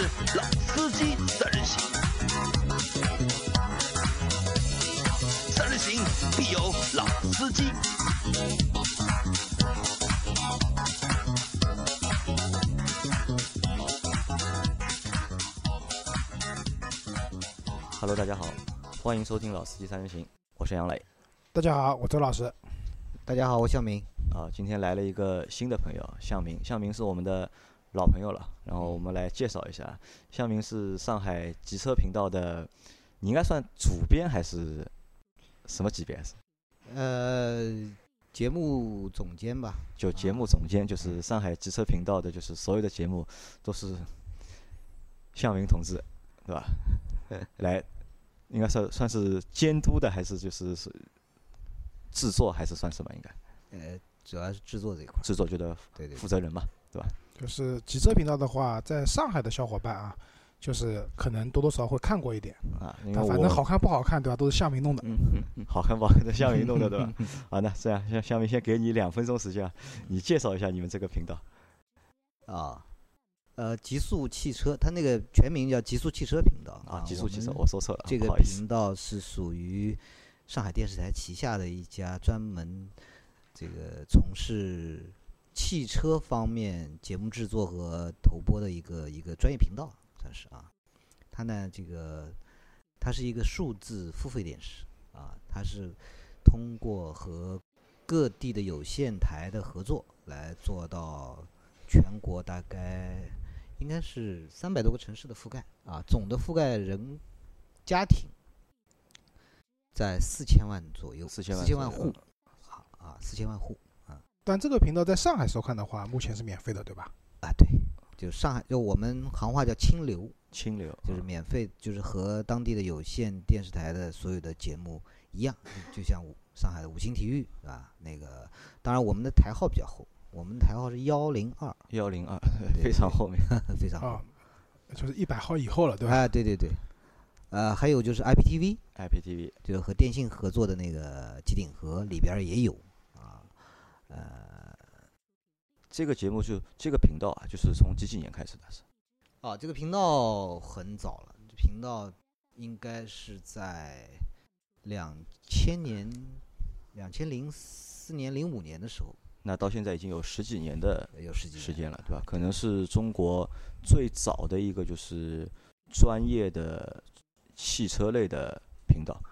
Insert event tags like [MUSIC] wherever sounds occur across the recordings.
是老司机三人行，三人行必有老司机。Hello，大家好，欢迎收听《老司机三人行》，我是杨磊。大家好，我周老师。大家好，我向明。啊，今天来了一个新的朋友，向明。向明是我们的老朋友了，然后我们来介绍一下，向明是上海极车频道的，你应该算主编还是什么级别？是？呃，节目总监吧。就节目总监，就是上海极车频道的，就是所有的节目都是向明同志，对吧？[LAUGHS] 来，应该算算是监督的，还是就是是制作，还是算什么？应该？呃，主要是制作这一块。制作觉得对对负责人嘛，对吧？就是极车频道的话，在上海的小伙伴啊，就是可能多多少少会看过一点啊。但反正好看不好看，对吧？都是向明弄的。嗯嗯嗯，好看不好看的向明弄的，对吧？[LAUGHS] 好，那这样，向向明先给你两分钟时间，你介绍一下你们这个频道。啊。呃，极速汽车，它那个全名叫极速汽车频道啊。极速汽车，我说错了，这个频道是属于上海电视台旗下的一家专门这个从事汽车方面节目制作和投播的一个一个专业频道，算是啊。它呢，这个它是一个数字付费电视啊，它是通过和各地的有线台的合作来做到全国大概。应该是三百多个城市的覆盖啊，总的覆盖人家庭在四千万左右，四千万户啊啊，四千万户啊。但这个频道在上海收看的话，目前是免费的，对吧？啊，对，就上海，就我们行话叫清流，清流就是免费，就是和当地的有线电视台的所有的节目一样，就像上海的五星体育啊，那个当然我们的台号比较厚。我们台号是幺零二，幺零二，[LAUGHS] 非常后面，[LAUGHS] 非常啊，就是一百号以后了，对吧？啊，对对对，呃，还有就是 IPTV，IPTV 就是和电信合作的那个机顶盒里边也有啊，呃，这个节目就这个频道啊，就是从几几年开始的？是？啊，这个频道很早了，频道应该是在两千年、两千零四年、零五年的时候。那到现在已经有十几年的有十几时间了，对吧？可能是中国最早的一个就是专业的汽车类的。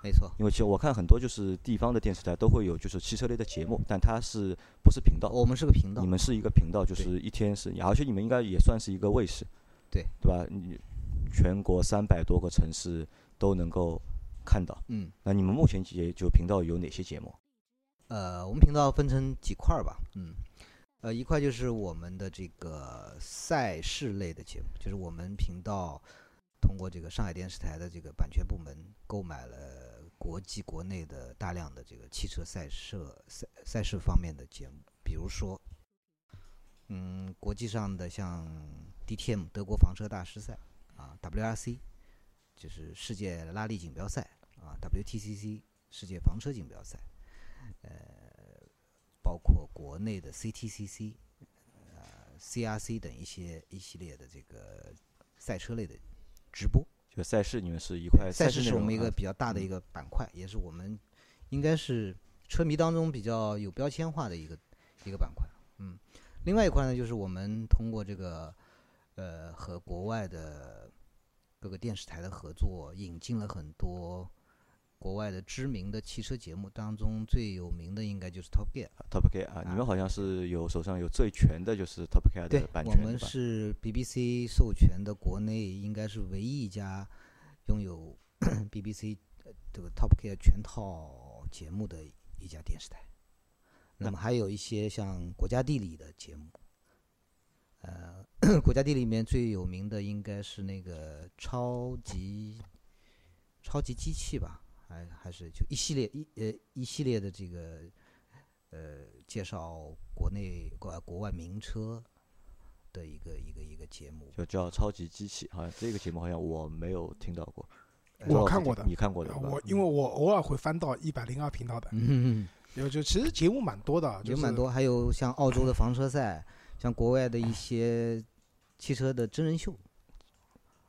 没错，因为其实我看很多就是地方的电视台都会有就是汽车类的节目，但它是不是频道？我们是个频道，你们是一个频道，就是一天是，而且你们应该也算是一个卫视，对对吧？你全国三百多个城市都能够看到。嗯，那你们目前也就频道有哪些节目？呃，我们频道分成几块儿吧，嗯，呃，一块就是我们的这个赛事类的节目，就是我们频道通过这个上海电视台的这个版权部门购买了国际国内的大量的这个汽车赛事赛赛事方面的节目，比如说，嗯，国际上的像 DTM 德国房车大师赛啊，WRC 就是世界拉力锦标赛啊，WTCC 世界房车锦标赛。呃，包括国内的 CTCC、呃 CRC 等一些一系列的这个赛车类的直播，就赛事你们是一块。赛事是我们一个比较大的一个板块，也是我们应该是车迷当中比较有标签化的一个一个板块。嗯，另外一块呢，就是我们通过这个呃和国外的各个电视台的合作，引进了很多。国外的知名的汽车节目当中最有名的应该就是 Top Gear。Top Gear 啊，你们好像是有手上有最全的，就是 Top Gear 的版权我们是 BBC 授权的，国内应该是唯一一家拥有 [COUGHS] BBC 这个 Top Gear 全套节目的一家电视台。那么还有一些像国家地理的节目，呃，[COUGHS] 国家地理里面最有名的应该是那个超级超级机器吧。还还是就一系列一呃一系列的这个呃介绍国内国国外名车的一个一个一个节目，就叫超级机器，好像这个节目好像我没有听到过。我看过的，你看过的。我因为我偶尔会翻到一百零二频道的，嗯，有就其实节目蛮多的，有蛮多，还有像澳洲的房车赛，像国外的一些汽车的真人秀。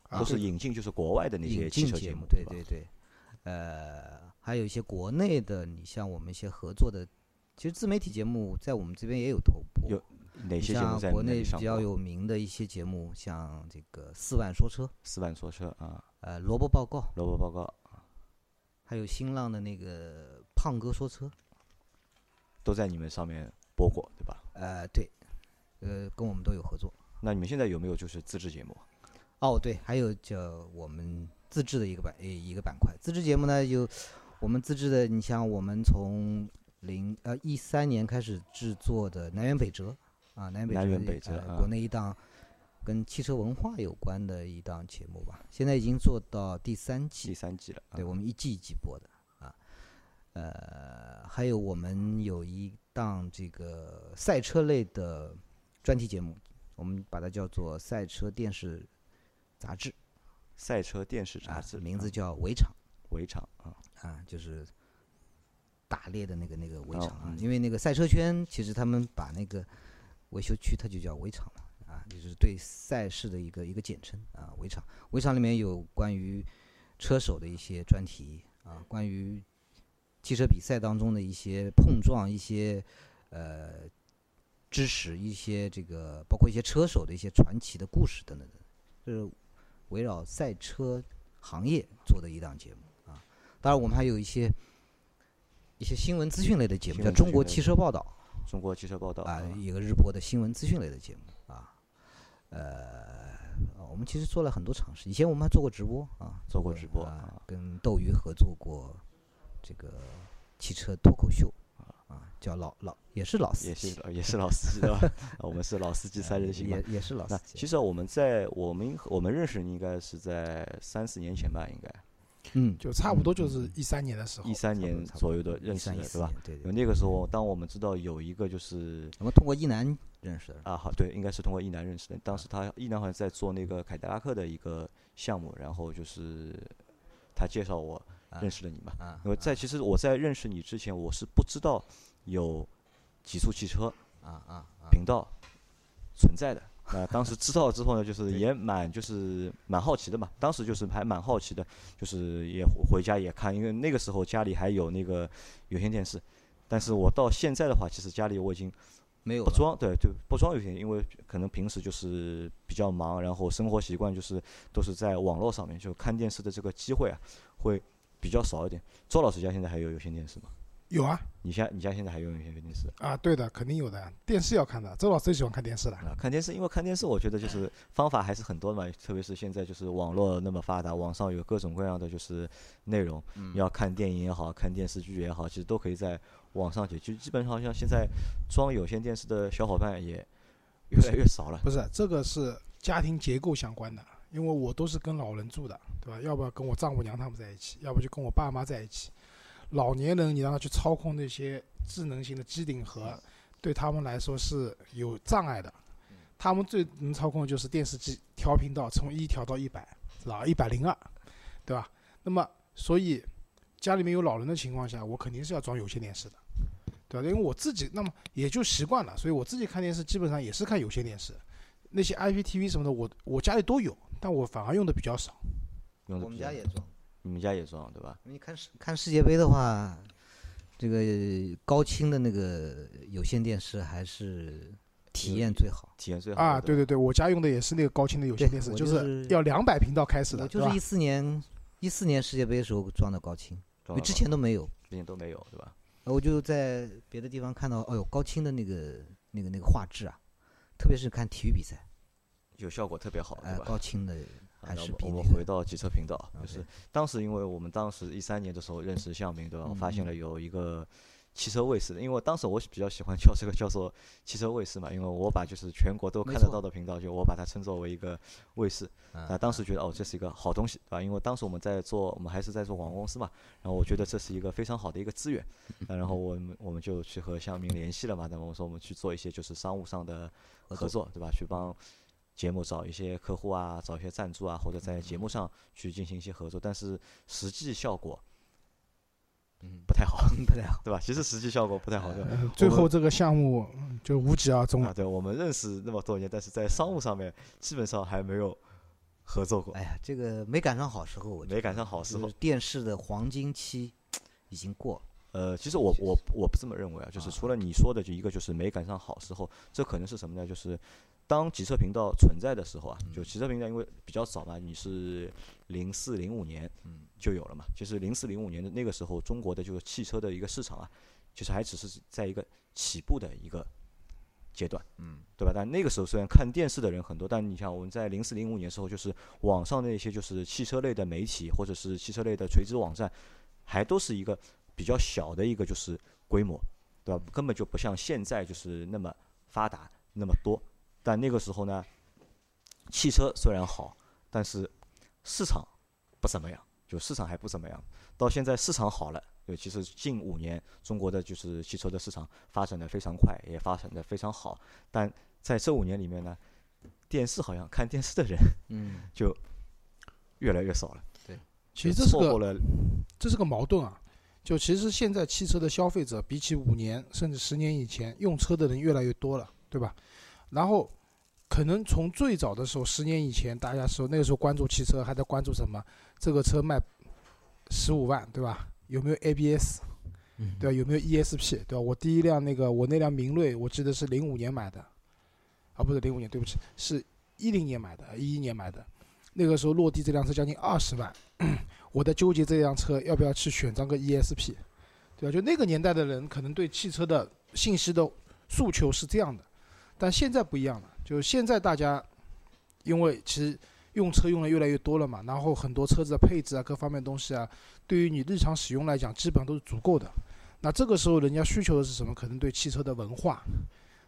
啊都是引进就是国外的那些汽车节目，，对对对，呃，还有一些国内的，你像我们一些合作的，其实自媒体节目在我们这边也有投播。有哪些节目像在国内比？较有名的一些节目，像这个四万说车，四万说车啊，呃，萝卜报告，萝卜报告还有新浪的那个胖哥说车，都在你们上面播过，对吧？呃，对，呃，跟我们都有合作。那你们现在有没有就是自制节目？哦，对，还有叫我们自制的一个板，呃，一个板块。自制节目呢，有我们自制的，你像我们从零呃一三年开始制作的《南辕北辙》啊，《南辕北辙》南辕北辙呃啊国内一档跟汽车文化有关的一档节目吧，现在已经做到第三季第，三季了，啊对我们一季一季播的啊。呃，还有我们有一档这个赛车类的专题节目，我们把它叫做赛车电视杂志。赛车电视杂啊志，名字啊叫围场围场啊，啊，就是打猎的那个那个围哦场啊。嗯因为那个赛车圈，其实他们把那个维修区它就叫围场嘛，啊，就是对赛事的一个一个简称啊，围场。围场里面有关于车手的一些专题啊，关于汽车比赛当中的一些碰撞、一些呃知识、一些这个包括一些车手的一些传奇的故事等等等，就是围绕赛车行业做的一档节目啊。当然，我们还有一些一些新闻资讯类的节目，叫《中国汽车报道。中国汽车报道》啊，一个日播的新闻资讯类的节目啊。呃，我们其实做了很多尝试，以前我们还做过直播啊，做过直播啊啊，跟斗鱼合作过这个汽车脱口秀。啊，叫老老也是老司也机，是也是老司机对吧？啊我们是老司机三人行嘛也。也是老司机。[LAUGHS] 其实我们在我们我们认识你应该是在三四年前吧，应该嗯，就差不多就是一三年的时候一，三年左右的认识的，对吧？对对。那个时候，当我们知道有一个就是我们通过一男认识的，啊，好，对，应该是通过一男认识的。当时他一男好像在做那个凯迪拉克的一个项目，然后就是他介绍我啊认识了你嘛。啊，因为在其实我在认识你之前，我是不知道有极速汽车啊啊啊，频道存在的。那当时知道之后呢，就是也蛮就是蛮好奇的嘛。当时就是还蛮好奇的，就是也回回家也看，因为那个时候家里还有那个有线电视。但是我到现在的话，其实家里我已经没有不装，对就，不装有线，因为可能平时就是比较忙，然后生活习惯就是都是在网络上面，就看电视的这个机会啊会比较少一点。周老师家现在还有有线电视吗？有啊你家你家现在还有有线电视？啊，对的，肯定有的，电视要看的，周老师最喜欢看电视了。啊，看电视，因为看电视，我觉得就是方法还是很多的嘛，特别是现在就是网络那么发达，网上有各种各样的就是内容，嗯要看电影也好看电视剧也好，其实都可以在网上解决。基本上像现在装有线电视的小伙伴也越来越少了。不是，这个是家庭结构相关的，因为我都是跟老人住的，对吧？要不要跟我丈母娘他们在一起，要不就跟我爸妈在一起。老年人你让他去操控那些智能型的机顶盒，对他们来说是有障碍的。他们最能操控的就是电视机调频道，从一调到一百，知道一百零二，对吧？那么所以家里面有老人的情况下，我肯定是要装有线电视的，对吧？因为我自己那么也就习惯了，所以我自己看电视基本上也是看有线电视。那些 IPTV 什么的，我我家里都有，但我反而用的比较少。我们家也装。你们家也装对吧？你看世看世界杯的话，这个高清的那个有线电视还是体验最好。体验最好啊，对对对，我家用的也是那个高清的有线电视，我就就是要两百频道开始的，我就是一？四年一四年世界杯的时候装的高清，因为之前都没有。之前都没有对吧？呃我就在别的地方看到，哦呦，高清的那个那个那个画质啊，特别是看体育比赛，有效果特别好哎？高清的啊还那我们我是比那个们回到汽车频道，啊就是当时因为我们当时一三年的时候认识向明，对吧？我发现嗯了有一个汽车卫视的，因为当时我比较喜欢叫这个叫做汽车卫视嘛，因为我把就是全国都看得到的频道，就我把它称作为一个卫视。啊那当时觉得哦，这是一个好东西，对吧？因为当时我们在做，我们还是在做广告公司嘛，然后我觉得这是一个非常好的一个资源，[LAUGHS] 那然后我们我们就去和向明联系了嘛，那么我说我们去做一些就是商务上的合合作，对吧？去帮节目找一些客户啊，找一些赞助啊，或者在节目上去进行一些合作，但是实际效果嗯不太好，不太好。[LAUGHS] [LAUGHS] 对吧？其实实际效果不太好最后这个项目嗯就无疾而终啊，了。对，我们认识那么多年，但是在商务上面基本上还没有合作过，哎呀，这个没赶上好时候，我没赶上好时候就是。电视的黄金期已经过了。呃，其实我我我不这么认为啊，就是除了你说的，就一个就是没赶上好时候，这可能是什么呢？就是当极车频道存在的时候啊，就极车频道因为比较早嘛，你是零四零五年就有了嘛，其实零四零五年的那个时候，中国的就是汽车的一个市场啊，其实还只是在一个起步的一个阶段，嗯，对吧？但那个时候虽然看电视的人很多，但你像我们在零四零五年的时候，就是网上那些就是汽车类的媒体或者是汽车类的垂直网站，还都是一个比较小的一个就是规模，对吧？根本就不像现在就是那么发达那么多。但那个时候呢，汽车虽然好，但是市场不怎么样，就市场还不怎么样。到现在市场好了，尤，其是近五年中国的就是汽车的市场发展的非常快，也发展的非常好。但在这五年里面呢，电视好像看电视的人嗯，就越来越少了，对其实这是个错过了这是个矛盾啊。就其实现在汽车的消费者比起五年甚至十年以前用车的人越来越多了，对吧？然后可能从最早的时候，十年以前大家说那个时候关注汽车还在关注什么？这个车卖十五万，对吧？有没有 ABS？嗯对吧？有没有 ESP？对吧？我第一辆那个我那辆明锐，我记得是零五年买的，啊不是零五年，对不起，是一零年买的，一一年买的。那个时候落地这辆车将近二十万，我在纠结这辆车要不要去选装个 ESP，对吧？就那个年代的人可能对汽车的信息的诉求是这样的，但现在不一样了，就是现在大家因为其实用车用的越来越多了嘛，然后很多车子的配置啊各方面东西啊，对于你日常使用来讲基本上都是足够的。那这个时候人家需求的是什么？可能对汽车的文化，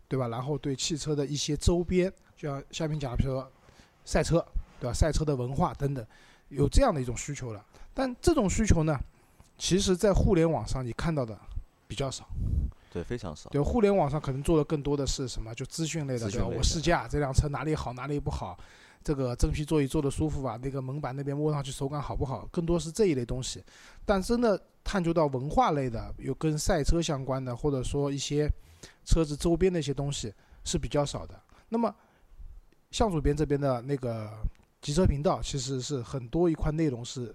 对吧？然后对汽车的一些周边，就像下面讲的，比如说赛车，对吧？赛车的文化等等，有这样的一种需求了。但这种需求呢，其实在互联网上你看到的比较少。对非常少。对，互联网上可能做的更多的是什么？就资讯类的，对吧？我试驾这辆车哪里好，哪里不好，这个真皮座椅坐的舒服吧？那个门板那边摸上去手感好不好？更多是这一类东西。但真的探究到文化类的，有跟赛车相关的，或者说一些车子周边的一些东西是比较少的。那么向主编这边的那个极车频道，其实是很多一块内容是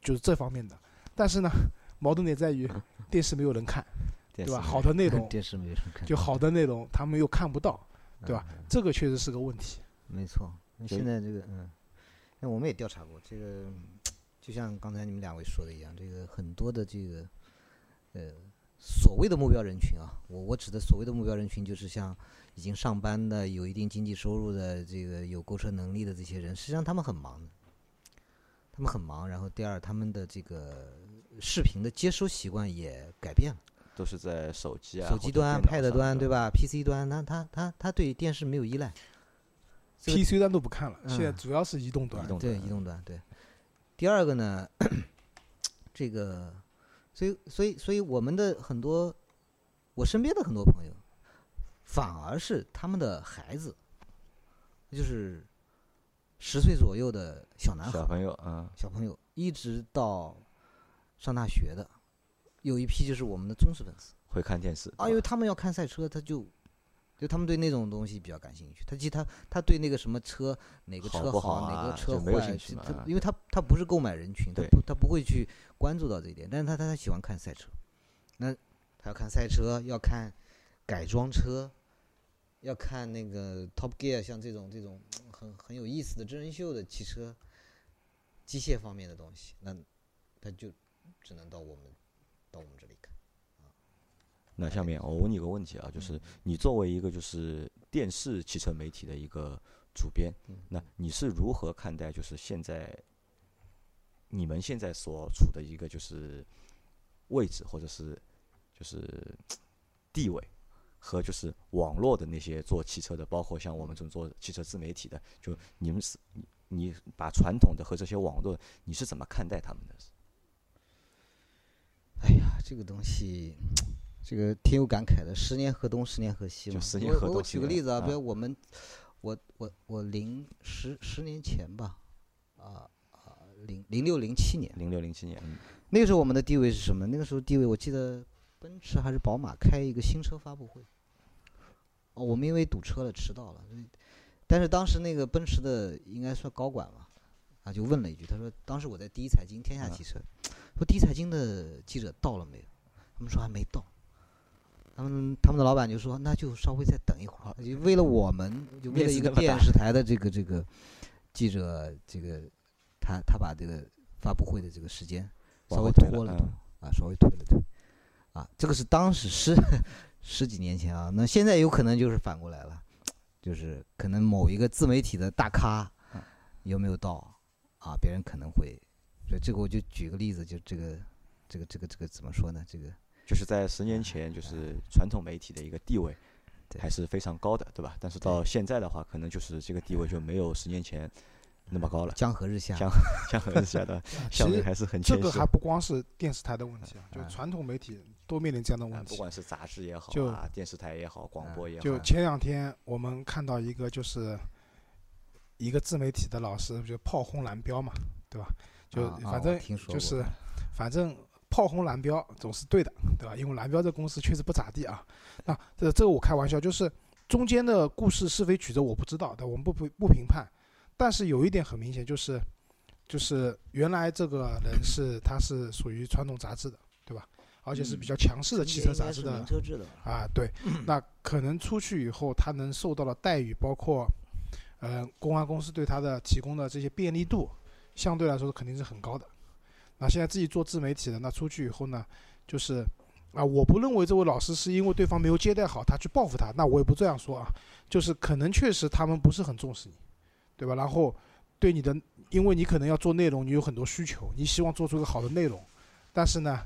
就是这方面的，但是呢，矛盾点在于 [LAUGHS] 电视没有人看，对吧？好的内 [LAUGHS] 容电视没人看，就好的内容他们又看不到，对吧嗯？这个确实是个问题。没错，那现在这个嗯，那我们也调查过，这个就像刚才你们两位说的一样，这个很多的这个呃所谓的目标人群啊，我我指的所谓的目标人群就是像已经上班的、有一定经济收入的、这个有购车能力的这些人，实际上他们很忙的，他们很忙。然后第二，他们的这个视频的接收习惯也改变了。都是在手机啊、手机端、Pad 端，对？吧？PC 端，那他他他对电视没有依赖。PC 端都不看了，嗯现在主要是移动端移。动对，移动端对。第二个呢，这个，所以所以所以我们的很多，我身边的很多朋友，反而是他们的孩子，就是十岁左右的小男孩小、朋友，嗯，小朋友，一直到上大学的，有一批就是我们的忠实粉丝。会看电视啊，因为他们要看赛车，他就就他们对那种东西比较感兴趣。他其实他他对那个什么车哪个车好哪个啊车坏，因为他他不是购买人群，他不他不会去关注到这一点，但是他他他喜欢看赛车，那他要看赛车，要看改装车，要看那个 Top Gear，像这种这种 [TSK] 很很有意思的真人秀的汽车机械方面的东西，那他就只能到我们到我们这里看。那下面我问你个问题啊，就是你作为一个就是电视汽车媒体的一个主编，那你是如何看待就是现在你们现在所处的一个就是位置或者是就是地位和就是网络的那些做汽车的，包括像我们这种做汽车自媒体的，就你们是你你把传统的和这些网络，你是怎么看待他们的？这个东西，这个挺有感慨的。十年河东，十年河西嘛。十年我我举个例子啊，啊比如我们，我我我零十十年前吧，啊啊零零六零七年，零六零七年，嗯那个时候我们的地位是什么？那个时候地位，我记得奔驰还是宝马开一个新车发布会。哦，我们因为堵车了迟到了，但是当时那个奔驰的应该算高管吧，啊，就问了一句，他说当时我在第一财经天下嗯汽车，说第一财经的记者到了没有？他们说还没到。他们他们的老板就说那就稍微再等一会儿，就为了我们，就为了一个电视台的这个这个记者，这个他他把这个发布会的这个时间稍微拖了嗯拖，啊，稍微推了推，啊，这个是当时十十几年前啊，那现在有可能就是反过来了，就是可能某一个自媒体的大咖嗯有没有到啊，别人可能会，所以这个我就举个例子，就这个这个这个这个怎么说呢？这个就是在十年前，就是传统媒体的一个地位还是非常高的，对吧？但是到现在的话，可能就是这个地位就没有十年前那么高了，[LAUGHS] 江河日下，江江河日下的啊 [LAUGHS] 其实效率还是很这个还不光是电视台的问题啊，就嗯传统媒体都面临这样的啊问题。不管是杂志也好就啊，电视台也好，广播也好，就前两天我们看到一个就是一个自媒体的老师就炮轰蓝标嘛，对吧？就反正就是反正炮轰蓝标总是对的，对吧？因为蓝标这公司确实不咋地啊。那这这个我开玩笑，就是中间的故事是非曲折我不知道，但我们不不不评判。但是有一点很明显，就是就是原来这个人是他是属于传统杂志的，对吧？而且是比较强势的汽车杂志的？啊，对，那可能出去以后，他能受到的待遇，包括，呃，公安公司对他的提供的这些便利度，相对来说肯定是很高的。那现在自己做自媒体的，那出去以后呢，就是，啊，我不认为这位老师是因为对方没有接待好，他去报复他，那我也不这样说啊，就是可能确实他们不是很重视你，对吧？然后对你的，因为你可能要做内容，你有很多需求，你希望做出个好的内容，但是呢，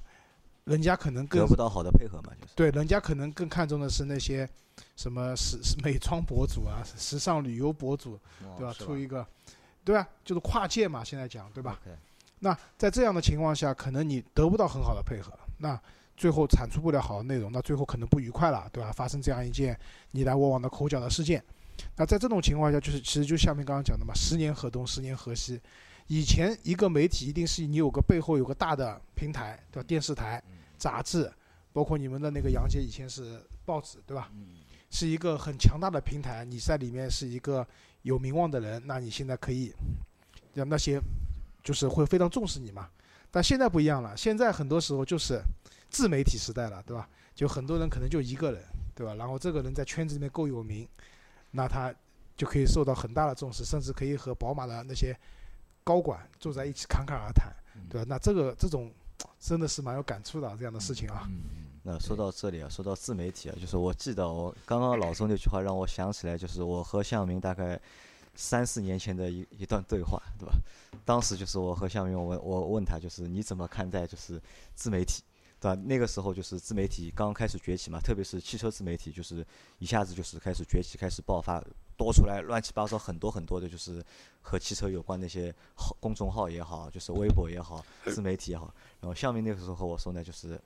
人家可能更得不到好的配合嘛，就是对，人家可能更看重的是那些什么时时美妆博主啊、[LAUGHS] 时尚旅游博主，对吧？出一个，对吧？就是跨界嘛，现在讲，对吧？那在这样的情况下，可能你得不到很好的配合，那最后产出不了好的内容，那最后可能不愉快了，对吧？发生这样一件你来我往的口角的事件，那在这种情况下，就是其实就下面刚刚讲的嘛，十年河东，十年河西。以前一个媒体一定是你有个背后有个大的平台，对吧？电视台、杂志，包括你们的那个杨姐以前是报纸，对吧？嗯是一个很强大的平台，你在里面是一个有名望的人，那你现在可以让那些就是会非常重视你嘛。但现在不一样了，现在很多时候就是自媒体时代了，对吧？就很多人可能就一个人，对吧？然后这个人在圈子里面够有名，那他就可以受到很大的重视，甚至可以和宝马的那些高管坐在一起侃侃而谈，对吧？那这个这种真的是蛮有感触的这样的事情啊。那说到这里啊，说到自媒体啊，就是我记得我刚刚老周那句话让我想起来，就是我和向明大概三四年前的一一段对话，对吧？当时就是我和向明，我我问他，就是你怎么看待就是自媒体，对吧？那个时候就是自媒体刚开始崛起嘛，特别是汽车自媒体，就是一下子就是开始崛起，开始爆发，多出来乱七八糟很多很多的，就是和汽车有关的一些号公众号也好，就是微博也好，自媒体也好。然后下面那个时候和我说呢，就是。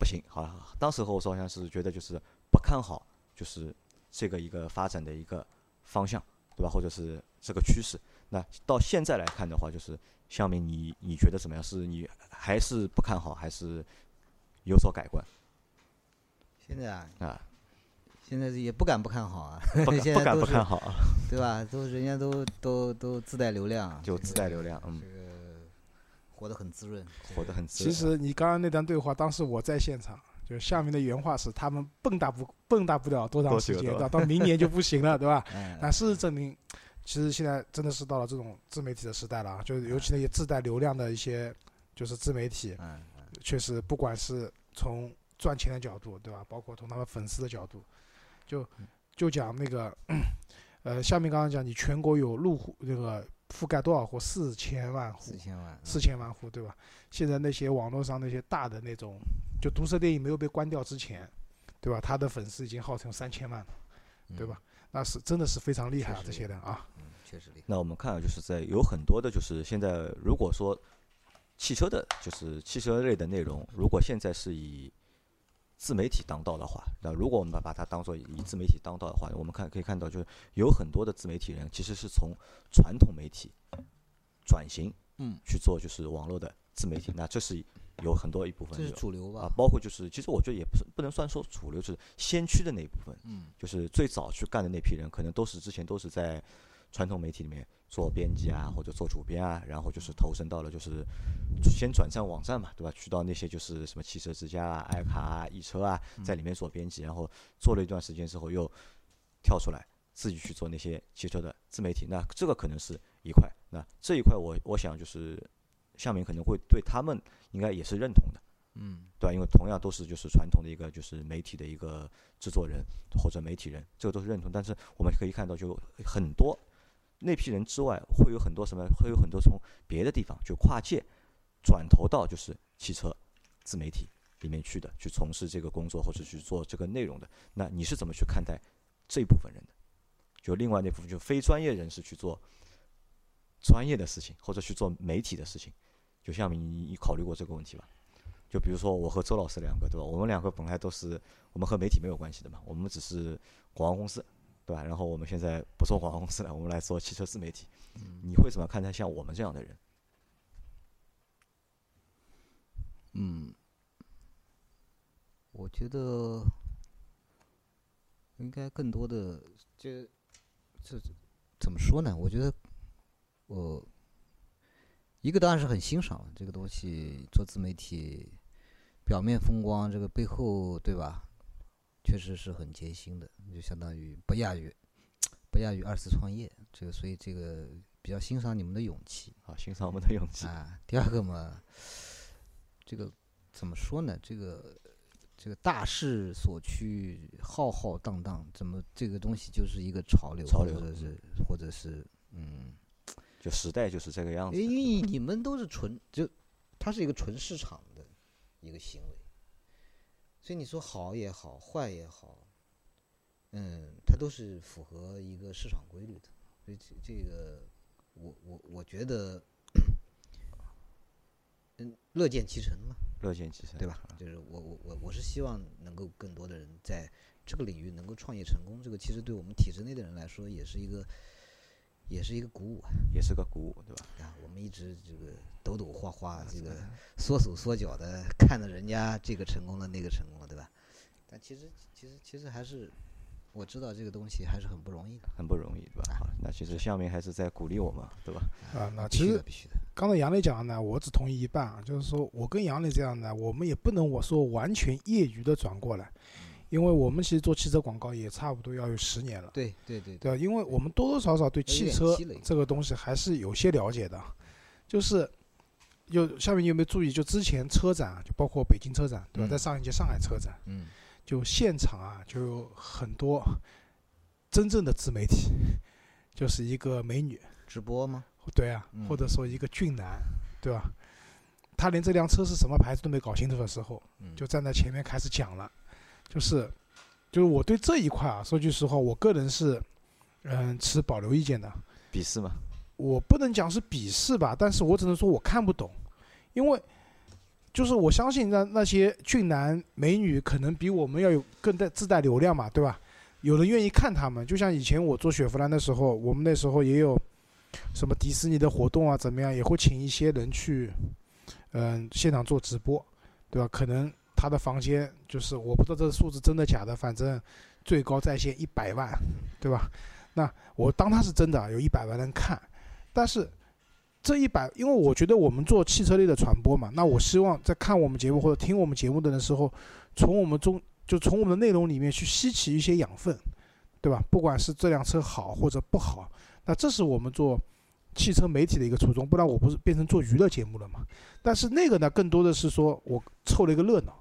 不行，好了，当时和我说好像是觉得就是不看好，就是这个一个发展的一个方向，对吧？或者是这个趋势。那到现在来看的话，就是下面你你觉得怎么样？是你还是不看好，还是有所改观现在啊，啊？现在也不敢不看好啊，不敢 [LAUGHS] 不敢不看好啊，对吧？都人家都都都自带流量，就自带流量，嗯这，个活得很滋润，活得很滋润其。实你刚刚那段对话，当时我在现场，就是下面的原话是他们蹦跶不蹦跶不了多长时间，[LAUGHS] 到到明年就不行了，对吧？[LAUGHS] 哎，那事实证明，其实现在真的是到了这种自媒体的时代了啊，就是尤其那些自带流量的一些就是自媒体，嗯确实不管是从赚钱的角度，对吧？包括从他们粉丝的角度，就就讲那个，[CLEARS THROAT] 呃，下面刚刚讲你全国有路户那个覆盖多少户？四千万户四，千万，四千万户，对吧？现在那些网络上那些大的那种，就毒舌电影没有被关掉之前，对吧？他的粉丝已经号称三千万了，对吧？那是真的是非常厉害啊，这些人啊。确实厉害。那我们看啊，就是在有很多的，就是现在如果说汽车的，就是汽车类的内容，如果现在是以自媒体当道的话，那如果我们把把它当做以自媒体当道的话，我们看可以看到，就是有很多的自媒体人其实是从传统媒体转型，嗯，去做就是网络的自媒体，那这是有很多一部分这是主流吧啊，？包括就是其实我觉得也不是不能算说主流，就是先驱的那一部分，嗯就是最早去干的那批人，可能都是之前都是在传统媒体里面做编辑啊，或者做主编啊，然后就是投身到了就是先转战网站嘛，对吧？去到那些就是什么汽车之家啊、爱卡啊、易车啊，在里面做编辑，然后做了一段时间之后又跳出来自己去做那些汽车的自媒体，那这个可能是一块。那这一块我我想就是下面可能会对他们应该也是认同的。嗯对吧？因为同样都是就是传统的一个就是媒体的一个制作人或者媒体人，这个都是认同。但是我们可以看到，就很多那批人之外，会有很多什么？会有很多从别的地方就跨界转投到就是汽车自媒体里面去的，去从事这个工作或者去做这个内容的。那你是怎么去看待这部分人的？就另外那部分就非专业人士去做专业的事情，或者去做媒体的事情，就像你你考虑过这个问题吧？就比如说我和周老师两个，对吧？我们两个本来都是我们和媒体没有关系的嘛，我们只是广告公司，对吧？然后我们现在不做广告公司了，我们来做汽车自媒体。你会怎么看待像我们这样的人？嗯，我觉得应该更多的这这怎么说呢？我觉得我一个当然是很欣赏这个东西，做自媒体表面风光，这个背后对吧？确实是很艰辛的，就相当于不亚于不亚于二次创业。这个所以这个比较欣赏你们的勇气。啊，欣赏我们的勇气。啊，第二个嘛，这个怎么说呢？这个这个大势所趋，浩浩荡荡，怎么这个东西就是一个潮流，潮流或者是或者是嗯，就时代就是这个样子因。为你们都是纯就，它是一个纯市场的一个行为，所以你说好也好，坏也好，嗯，它都是符合一个市场规律的，所以这这个我我我觉得，嗯，乐见其成嘛。乐见其成，对吧？就是我我我我是希望能够更多的人在这个领域能够创业成功，这个其实对我们体制内的人来说也是一个也是一个鼓舞啊！也是个鼓舞，对吧？啊，我们一直这个抖抖花花，这个缩手缩脚的看着人家这个成功了，那个成功了，对吧？但其实其实其实还是我知道这个东西还是很不容易的，很不容易，对吧？好，那其实下面还是在鼓励我们，对吧？啊，那其实必须的。刚才杨磊讲的呢，我只同意一半啊，就是说我跟杨磊这样的，我们也不能我说完全业余的转过来，因为我们其实做汽车广告也差不多要有十年了，对对对对吧？因为我们多多少少对汽车这个东西还是有些了解的，就是。就下面你有没有注意？就之前车展啊，就包括北京车展，对吧？嗯在上一届上海车展，嗯就现场啊，就有很多真正的自媒体，[LAUGHS] 就是一个美女，直播吗？对啊，嗯或者说一个俊男，对吧？他连这辆车是什么牌子都没搞清楚的时候，嗯，就站在前面开始讲了，就是，就是我对这一块啊，说句实话，我个人是，嗯，持保留意见的。鄙视吗，我不能讲是鄙视吧，但是我只能说我看不懂，因为就是我相信那那些俊男美女可能比我们要有更带自带流量嘛，对吧？有人愿意看他们，就像以前我做雪佛兰的时候，我们那时候也有什么迪士尼的活动啊，怎么样，也会请一些人去，嗯、现场做直播，对吧？可能他的房间就是我不知道这个数字真的假的，反正最高在线一百万，对吧？那我当他是真的，有一百万人看，但是这一百，因为我觉得我们做汽车类的传播嘛，那我希望在看我们节目或者听我们节目的人时候，从我们中就从我们的内容里面去吸取一些养分，对吧？不管是这辆车好或者不好，那这是我们做汽车媒体的一个初衷，不然我不是变成做娱乐节目了嘛？但是那个呢，更多的是说我凑了一个热闹。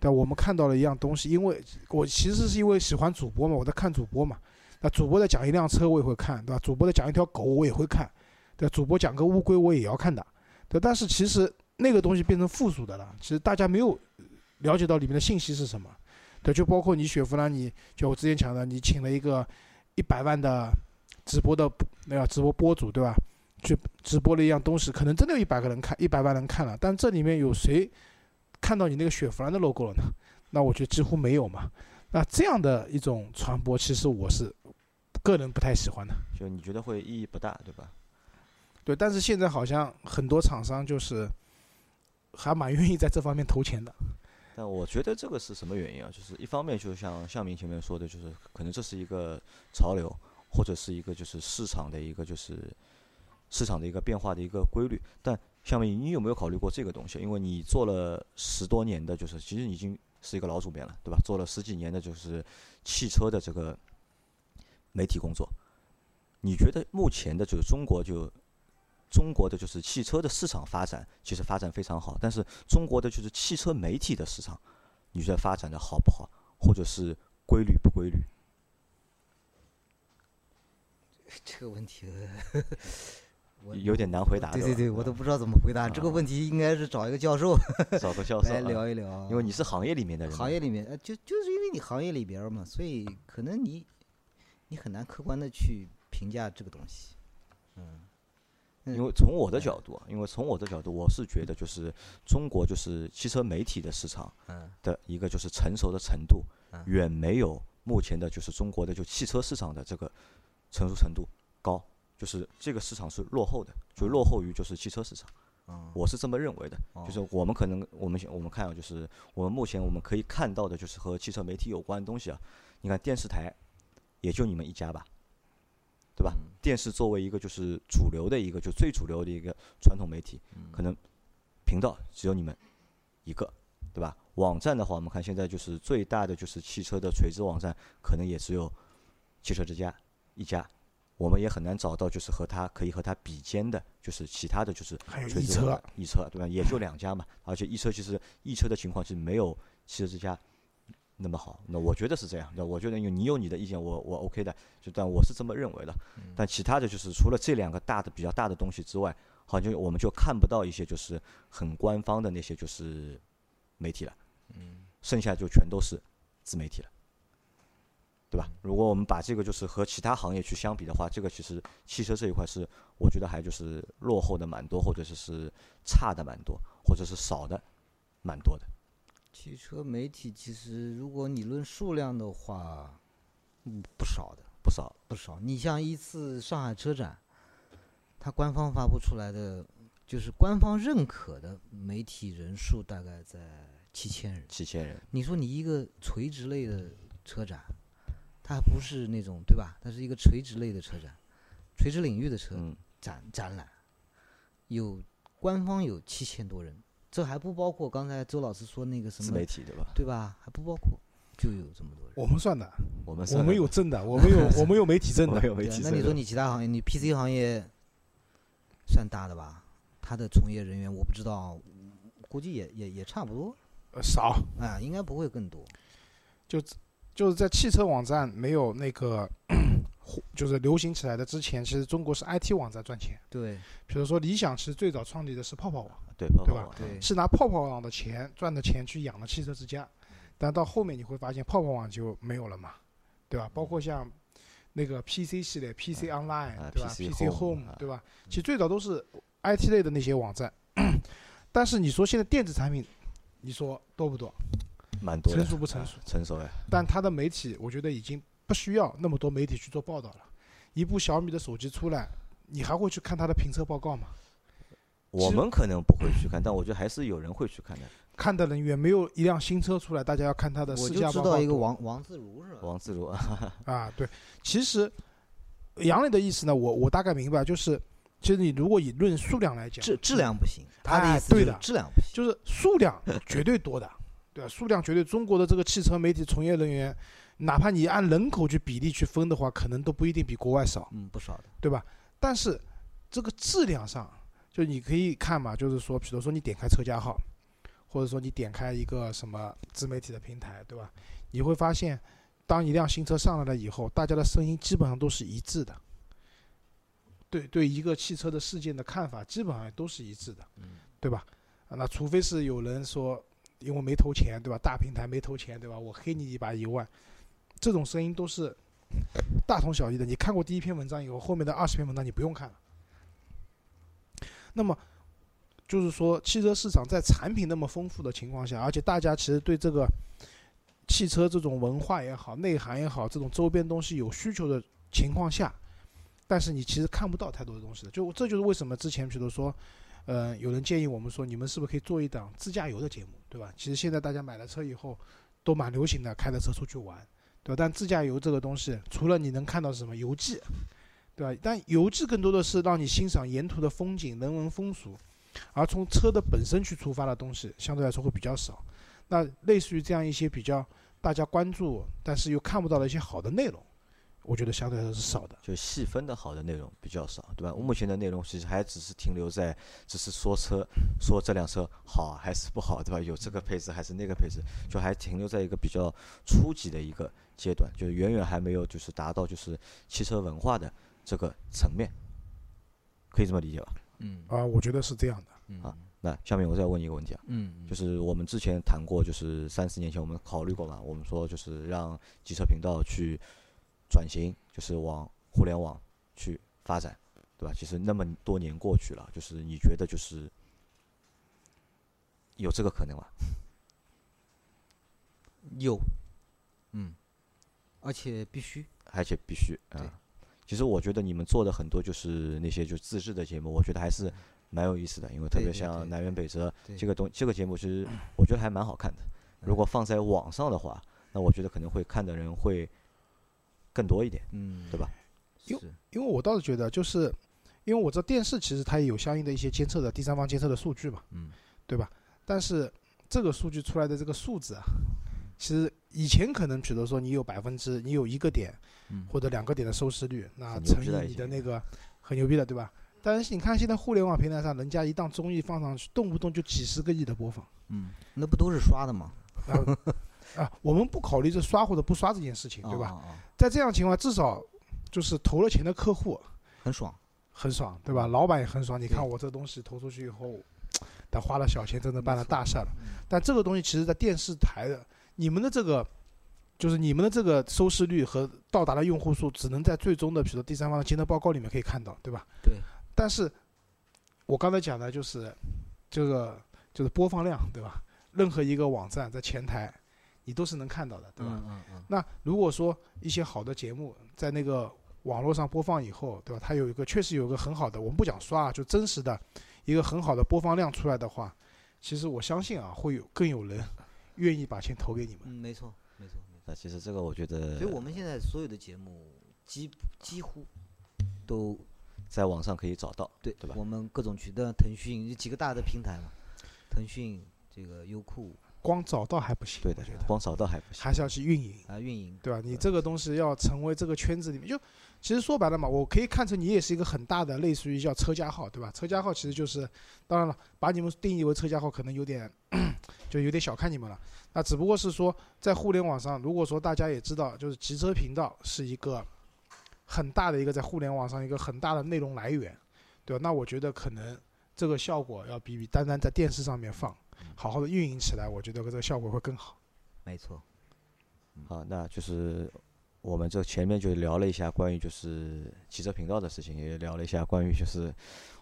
对，我们看到了一样东西，因为我其实是因为喜欢主播嘛，我在看主播嘛，那主播在讲一辆车，我也会看，对吧？主播在讲一条狗，我也会看，对？主播讲个乌龟，我也要看的，对。但是其实那个东西变成附属的了，其实大家没有了解到里面的信息是什么，对。就包括你雪佛兰，你就我之前讲的，你请了一个一百万的直播的那个直播播主，对吧？去直播了一样东西，可能真的有一百个人看，一百万人看了，但这里面有谁看到你那个雪佛兰的 logo 了呢？那我觉得几乎没有嘛。那这样的一种传播，其实我是个人不太喜欢的。就你觉得会意义不大，对吧？对，但是现在好像很多厂商就是还蛮愿意在这方面投钱的。但我觉得这个是什么原因啊？就是一方面，就像向明前面说的，就是可能这是一个潮流，或者是一个就是市场的一个就是市场的一个变化的一个规律。但下面你有没有考虑过这个东西？因为你做了十多年的，就是其实已经是一个老主编了，对吧？做了十几年的就是汽车的这个媒体工作，你觉得目前的就是中国就中国的就是汽车的市场发展其实发展非常好，但是中国的就是汽车媒体的市场，你觉得发展的好不好，或者是规律不规律？[LAUGHS] 这个问题，[LAUGHS] 我有点难回答。对对对，我都不知道怎么回答这个啊问题，应该是找一个教授 [LAUGHS] 找个教 [LAUGHS] 授来啊，聊一聊。因为你是行业里面的人，行业里面，呃，就就是因为你行业里边儿嘛，所以可能你你很难客观的去评价这个东西。嗯，嗯因为从我的角度啊，因为从我的角度，我是觉得就是中国就是汽车媒体的市场嗯的一个就是成熟的程度嗯，远没有目前的就是中国的就汽车市场的这个成熟程度高，就是这个市场是落后的，就落后于就是汽车市场。嗯，我是这么认为的，哦就是我们可能我们我们看啊，就是我们目前我们可以看到的，就是和汽车媒体有关的东西啊。你看电视台，也就你们一家吧，对吧？嗯电视作为一个就是主流的一个就最主流的一个传统媒体，嗯可能频道只有你们一个，对吧？网站的话，我们看现在就是最大的就是汽车的垂直网站，可能也只有汽车之家一家。我们也很难找到就是和它可以和它比肩的，就是其他的就是还有垂直易车网易车对吧？也就两家嘛，而且易车其实易车的情况是没有汽车之家那么好。那我觉得是这样，那我觉得你有你的意见，我我 OK 的，就但我是这么认为的。嗯但其他的就是除了这两个大的比较大的东西之外，好像我们就看不到一些就是很官方的那些就是媒体了。嗯剩下就全都是自媒体了，对吧？嗯如果我们把这个就是和其他行业去相比的话，这个其实汽车这一块是我觉得还就是落后的蛮多，或者是是差的蛮多，或者是少的蛮多的。汽车媒体其实如果你论数量的话，嗯，不少的，不少，不少。你像一次上海车展，它官方发布出来的，就是官方认可的媒体人数大概在七千人。七千人，你说你一个垂直类的车展，它还不是那种对吧？它是一个垂直类的车展，垂直领域的车嗯，展展览，有官方有七千多人，这还不包括刚才周老师说那个什么自媒，体对吧？对吧？还不包括，就有这么多人。我们算的，我们我们有证的，我们有 [LAUGHS] 我们有媒体证的。有媒对啊体证那你说你其他行业，你 PC 行业算大的吧？他的从业人员我不知道，估计也也也差不多呃少，啊，应该不会更多。就是在汽车网站没有那个火就是流行起来的之前，其实中国是 IT 网站赚钱。对比如说理想，其实最早创立的是泡泡网，对对吧对，是拿泡泡网的钱赚的钱去养了汽车之家，但到后面你会发现泡泡网就没有了嘛，对吧？包括像那个 PC 系列、PC Online，啊对吧 Home，Home，啊对吧？其实最早都是 IT 类的那些网站，[COUGHS] 但是你说现在电子产品，你说多不多？蛮多的，成熟不成啊熟？成熟哎，但它的媒体，我觉得已经不需要那么多媒体去做报道了。一部小米的手机出来，你还会去看它的评测报告吗？我们可能不会去看，但我觉得还是有人会去看的。看的人远没有一辆新车出来，大家要看它的我试就知道一个王王自如是吧？王自如啊，[LAUGHS] 啊，对，其实杨磊的意思呢，我我大概明白，就是其实你如果以论数量来讲，质质量不行，他的哎意思就是对的质量不行。就是数量绝对多的，对吧？数量绝对，中国的这个汽车媒体从业人员，哪怕你按人口去比例去分的话，可能都不一定比国外少，嗯，不少的。对吧？但是这个质量上，就你可以看嘛，就是说，比如说你点开车架号，或者说你点开一个什么自媒体的平台，对吧？你会发现，当一辆新车上来了以后，大家的声音基本上都是一致的。对对，一个汽车的事件的看法基本上都是一致的，嗯对吧？啊那除非是有人说，因为没投钱，对吧？大平台没投钱，对吧？我黑你一把一万，这种声音都是大同小异的。你看过第一篇文章以后，后面的二十篇文章你不用看了。那么就是说，汽车市场在产品那么丰富的情况下，而且大家其实对这个汽车这种文化也好、内涵也好、这种周边东西有需求的情况下，但是你其实看不到太多的东西的。就这就是为什么之前比如说，呃，有人建议我们说，你们是不是可以做一档自驾游的节目，对吧？其实现在大家买了车以后，都蛮流行的，开着车出去玩，对吧？但自驾游这个东西，除了你能看到什么游记，对吧？但游记更多的是让你欣赏沿途的风景、人文风俗，而从车的本身去出发的东西，相对来说会比较少。那类似于这样一些比较大家关注，但是又看不到的一些好的内容，我觉得相对来说是少的。就细分的好的内容比较少，对吧？目前的内容其实还只是停留在只是说车，说这辆车好还是不好，对吧？有这个配置还是那个配置，就还停留在一个比较初级的一个阶段，就远远还没有就是达到就是汽车文化的这个层面，可以这么理解吧？嗯啊，我觉得是这样的。嗯啊那下面我再问一个问题啊，嗯，就是我们之前谈过，就是三四年前我们考虑过嘛，我们说就是让汽车频道去转型，就是往互联网去发展，对吧？其实那么多年过去了，就是你觉得就是有这个可能吗？[LAUGHS] 有，嗯，而且必须，而且必须对啊。其实我觉得你们做的很多就是那些就自制的节目，我觉得还是蛮有意思的，因为特别像南辕北辙这个东这个节目，其实我觉得还蛮好看的。如果放在网上的话，那我觉得可能会看的人会更多一点，嗯，对吧？因是，因为我倒是觉得，就是因为我知道电视其实它也有相应的一些监测的第三方监测的数据嘛，嗯对吧？但是这个数据出来的这个数字啊，其实以前可能比如说你有百分之你有一个点嗯，或者两个点的收视率，那乘以你的那个很牛逼的，对吧？但是你看现在互联网平台上，人家一档综艺放上去，动不动就几十个亿的播放。嗯，那不都是刷的吗？[LAUGHS] 然后啊，我们不考虑这刷或者不刷这件事情，对吧？啊？啊啊在这样情况，至少就是投了钱的客户很爽，很爽，对吧？老板也很爽。你看我这东西投出去以后，他花了小钱，真的办了大事儿了。嗯但这个东西其实，在电视台的你们的这个，就是你们的这个收视率和到达的用户数，只能在最终的，比如说第三方的监测报告里面可以看到，对吧？对。但是，我刚才讲的就是这个就是播放量，对吧？任何一个网站在前台，你都是能看到的，对吧？嗯嗯嗯，那如果说一些好的节目在那个网络上播放以后，对吧？它有一个确实有一个很好的，我们不讲刷啊，就真实的一个很好的播放量出来的话，其实我相信啊，会有更有人愿意把钱投给你们。嗯，没错没错没错。那其实这个我觉得，所以我们现在所有的节目几几乎都在网上可以找到，对，对吧我们各种渠道，腾讯几个大的平台嘛，腾讯这个优酷光找到还不行，对的我觉得，光找到还不行。还是要去运营，啊运营，对吧？你这个东西要成为这个圈子里面，就其实说白了嘛，我可以看成你也是一个很大的，类似于叫车家号，对吧？车家号其实就是，当然了，把你们定义为车家号，可能有点 [COUGHS] 就有点小看你们了。那只不过是说，在互联网上，如果说大家也知道，就是骑车频道是一个很大的一个在互联网上一个很大的内容来源，对吧？那我觉得可能这个效果要比比单单在电视上面放，好好的运营起来，我觉得这个效果会更好。没错，好，那就是我们这前面就聊了一下关于就是汽车频道的事情，也聊了一下关于就是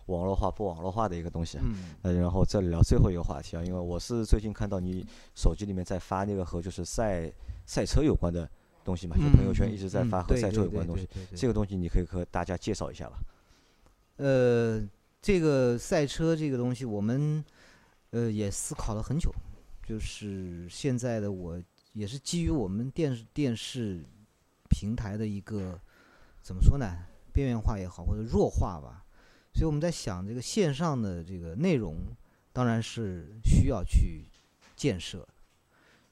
网络化不网络化的一个东西啊。嗯呃，然后这里聊最后一个话题啊，因为我是最近看到你手机里面在发那个和就是赛赛车有关的东西嘛，就朋友圈一直在嗯发和赛车有关的东西。，这个东西你可以和大家介绍一下吧。呃，这个赛车这个东西，我们呃也思考了很久，就是现在的我也是基于我们电视电视平台的一个怎么说呢，边缘化也好，或者弱化吧，所以我们在想这个线上的这个内容，当然是需要去建设。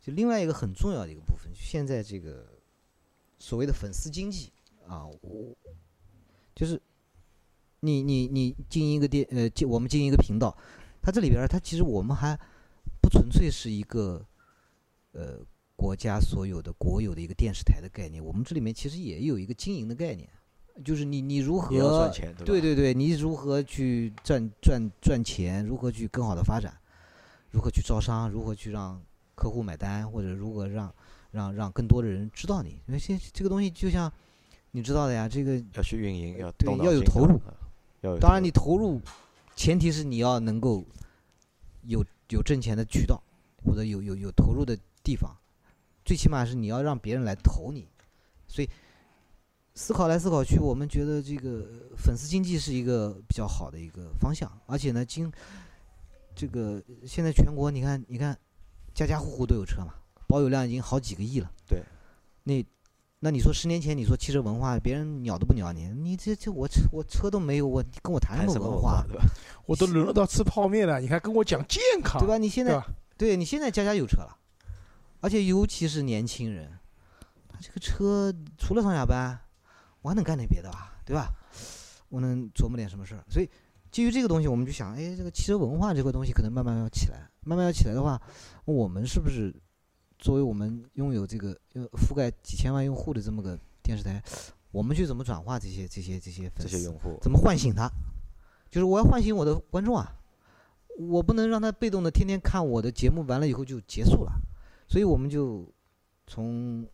就另外一个很重要的一个部分，现在这个所谓的粉丝经济啊，我就是你你你经营一个电呃，我们经营一个频道，它这里边儿它其实我们还不纯粹是一个呃国家所有的国有的一个电视台的概念，我们这里面其实也有一个经营的概念，就是你你如何对？对对对，你如何去赚赚赚钱，如何去更好的发展，如何去招商，如何去让客户买单，或者如何让让让更多的人知道你，因为现这个东西就像你知道的呀，这个要去运营，要对要有投入当然，你投入，前提是你要能够有有挣钱的渠道，或者有有有投入的地方，最起码是你要让别人来投你。所以思考来思考去，我们觉得这个粉丝经济是一个比较好的一个方向，而且呢，经这个现在全国你看，你看家家户户都有车嘛，保有量已经好几个亿了。对，那那你说十年前你说汽车文化，别人鸟都不鸟你，你这这我车我车都没有，我跟我谈谈什么文化，对吧？我都沦落到吃泡面了，你还跟我讲健康，对吧？你现在对？对你现在家家有车了，而且尤其是年轻人，他这个车除了上下班，我还能干点别的吧，对吧？我能琢磨点什么事儿。所以基于这个东西，我们就想，哎，这个汽车文化这个东西可能慢慢要起来，慢慢要起来的话，我们是不是作为我们拥有这个呃覆盖几千万用户的这么个电视台，我们去怎么转化这些这些这些粉丝？这些用户怎么唤醒他？就是我要唤醒我的观众啊，我不能让他被动的天天看我的节目，完了以后就结束了。所以我们就从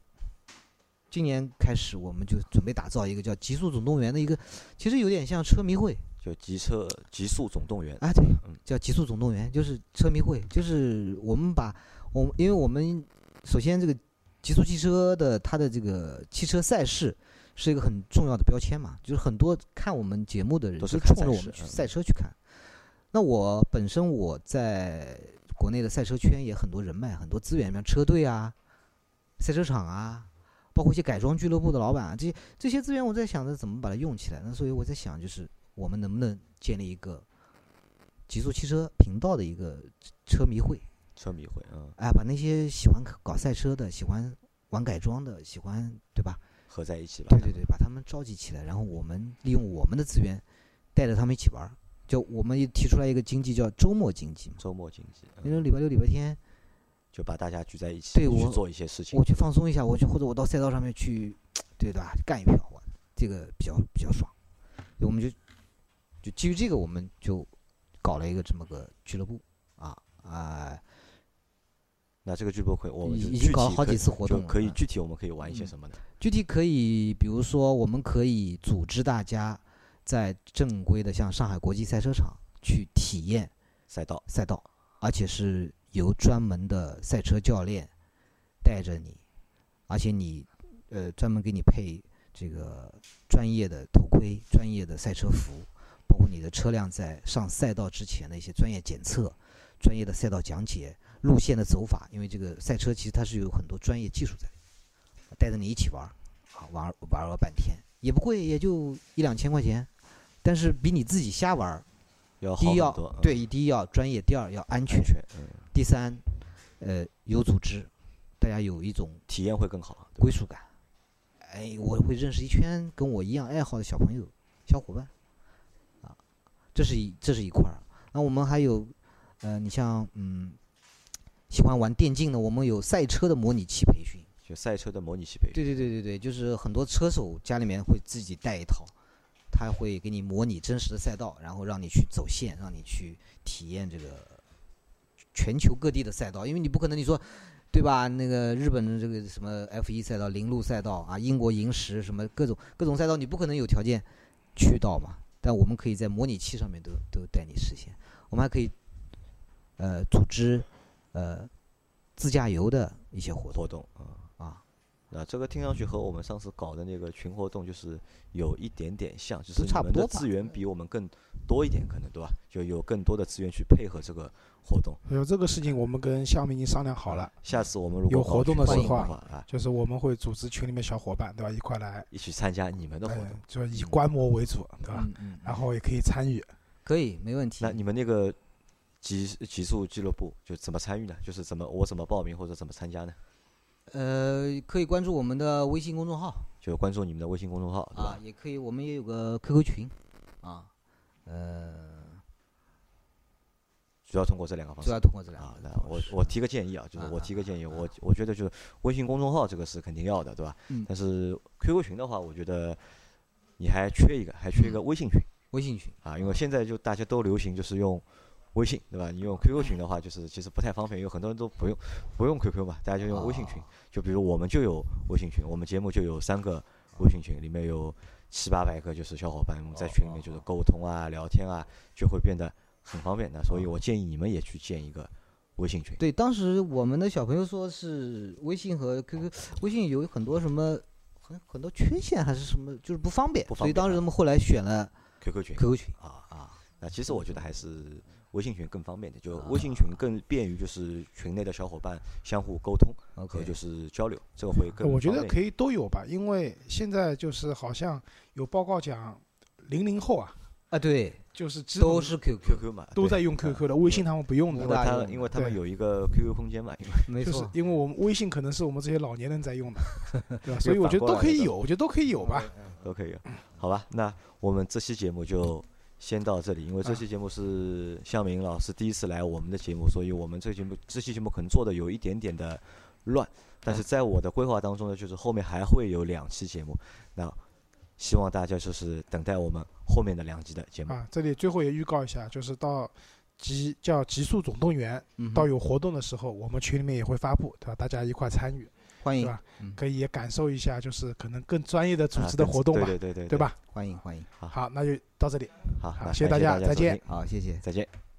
今年开始，我们就准备打造一个叫“极速总动员”的一个，其实有点像车迷会，就极车极速总动员，哎，对嗯，叫极速总动员，就是车迷会，就是我们把我们，因为我们首先这个极速汽车的它的这个汽车赛事是一个很重要的标签嘛，就是很多看我们节目的人都是看冲着我们去赛车去看。那我本身我在国内的赛车圈也很多人脉，很多资源，像车队啊、赛车场啊，包括一些改装俱乐部的老板啊，这些这些资源，我在想着怎么把它用起来。那所以我在想，就是我们能不能建立一个极速汽车频道的一个车迷会，车迷会，嗯，哎，把那些喜欢搞赛车的、喜欢玩改装的、喜欢对吧？合在一起吧。对对对，把他们召集起来，然后我们利用我们的资源，带着他们一起玩儿。就我们也提出来一个经济叫周末经济嘛，周末经济，嗯因为礼拜六、礼拜天就把大家聚在一起，对我去做一些事情我。去放松一下，我去或者我到赛道上面去，对吧？干一票，我这个比较比较爽。我们就就基于这个，我们就搞了一个这么个俱乐部啊啊、那这个俱乐部会，我们已经搞了好几次活动可以嗯具体我们可以玩一些嗯什么呢？具体可以，比如说，我们可以组织大家在正规的像上海国际赛车场去体验赛道，赛道，而且是由专门的赛车教练带着你，而且你呃专门给你配这个专业的头盔、专业的赛车服，包括你的车辆在上赛道之前的一些专业检测、专业的赛道讲解、路线的走法，因为这个赛车其实它是有很多专业技术在带着你一起玩儿，啊玩儿玩了半天，也不贵，也就一两千块钱，但是比你自己瞎玩儿。要第一要好很多。嗯对，第一要专业，第二要安全第三，呃，有组织，大家有一种体验会更好。归属感。哎，我会认识一圈跟我一样爱好的小朋友、小伙伴，啊，这是一这是一块儿。那我们还有，呃，你像嗯，喜欢玩电竞的，我们有赛车的模拟器培训。就赛车的模拟器培训。对对对对对，就是很多车手家里面会自己带一套，他会给你模拟真实的赛道，然后让你去走线，让你去体验这个全球各地的赛道，因为你不可能你说。对吧？那个日本的这个什么 F 一赛道、零路赛道啊，英国银石什么各种各种赛道，你不可能有条件去到嘛。但我们可以在模拟器上面都都带你实现。我们还可以呃组织呃自驾游的一些活动活动啊。啊，那这个听上去和我们上次搞的那个群活动就是有一点点像，就是你们的差不多资源比我们更多一点，可能对吧？就有更多的资源去配合这个活动。有这个事情，我们跟向明已经商量好了，下次我们如果有活动的时候啊动话啊，就是我们会组织群里面小伙伴，对吧？一块来，一起参加你们的活呃动。，就以观摩为主，对吧？嗯嗯，然后也可以参与。可以没问题。那你们那个极极速俱乐部就怎么参与呢？就是怎么我怎么报名或者怎么参加呢？呃，可以关注我们的微信公众号就关注你们的微信公众号，对吧？啊，也可以，我们也有个 QQ 群啊，呃，主要通过这两个方式主要。通过这两啊，个那方式我我提个建议啊，就是啊我提个建议，啊我我觉得就是微信公众号这个是肯定要的，对吧？嗯但是 QQ 群的话，我觉得你还缺一个，还缺一个嗯微信群微信群啊，因为现在就大家都流行就是用微信，对吧？你用 QQ 群的话，就是其实不太方便，有很多人都不用不用 QQ 嘛，大家就用微信群哦。就比如我们就有微信群，我们节目就有三个微信群，里面有七八百个就是小伙伴，我们在群里面就是沟通啊、聊天啊，就会变得很方便的。所以我建议你们也去建一个微信群。对，当时我们的小朋友说是微信和 QQ，微信有很多什么很很多缺陷还是什么，就是不方便，所以当时他们后来选了 QQ 群 QQ 群啊，啊。那其实我觉得还是微信群更方便点，就啊。微信群更便于就是群内的小伙伴相互沟通和就是交流，这个会更我觉得可以都有吧，因为现在就是好像有报告讲，零零后啊，啊，对，就是都是 QQ，QQ 嘛，都在用 QQ 的，微信他们不用的因为。他因为他们有一个 QQ 空间嘛，因为。就是没错，因为我们微信可能是我们这些老年人在用的，[LAUGHS] 对吧？所以我觉得都可以有，我觉得都可以有吧。都可以有。好吧，那我们这期节目就先到这里，因为这啊期节目是向明老师第一次来我们的节目，所以我们这节目这期节目可能做的有一点点的乱，但是在我的规划当中呢，就是后面还会有两期节目，那希望大家就是等待我们后面的两集的节目。啊，这里最后也预告一下，就是到极叫极速总动员到有活动的时候，我们群里面也会发布，对吧？大家一块参与，欢迎对吧嗯？可以也感受一下，就是可能更专业的组啊织的活动吧，对对对对对？吧？欢迎欢迎，好好，那就到这里。好，好谢谢大家再见好，谢谢。再见。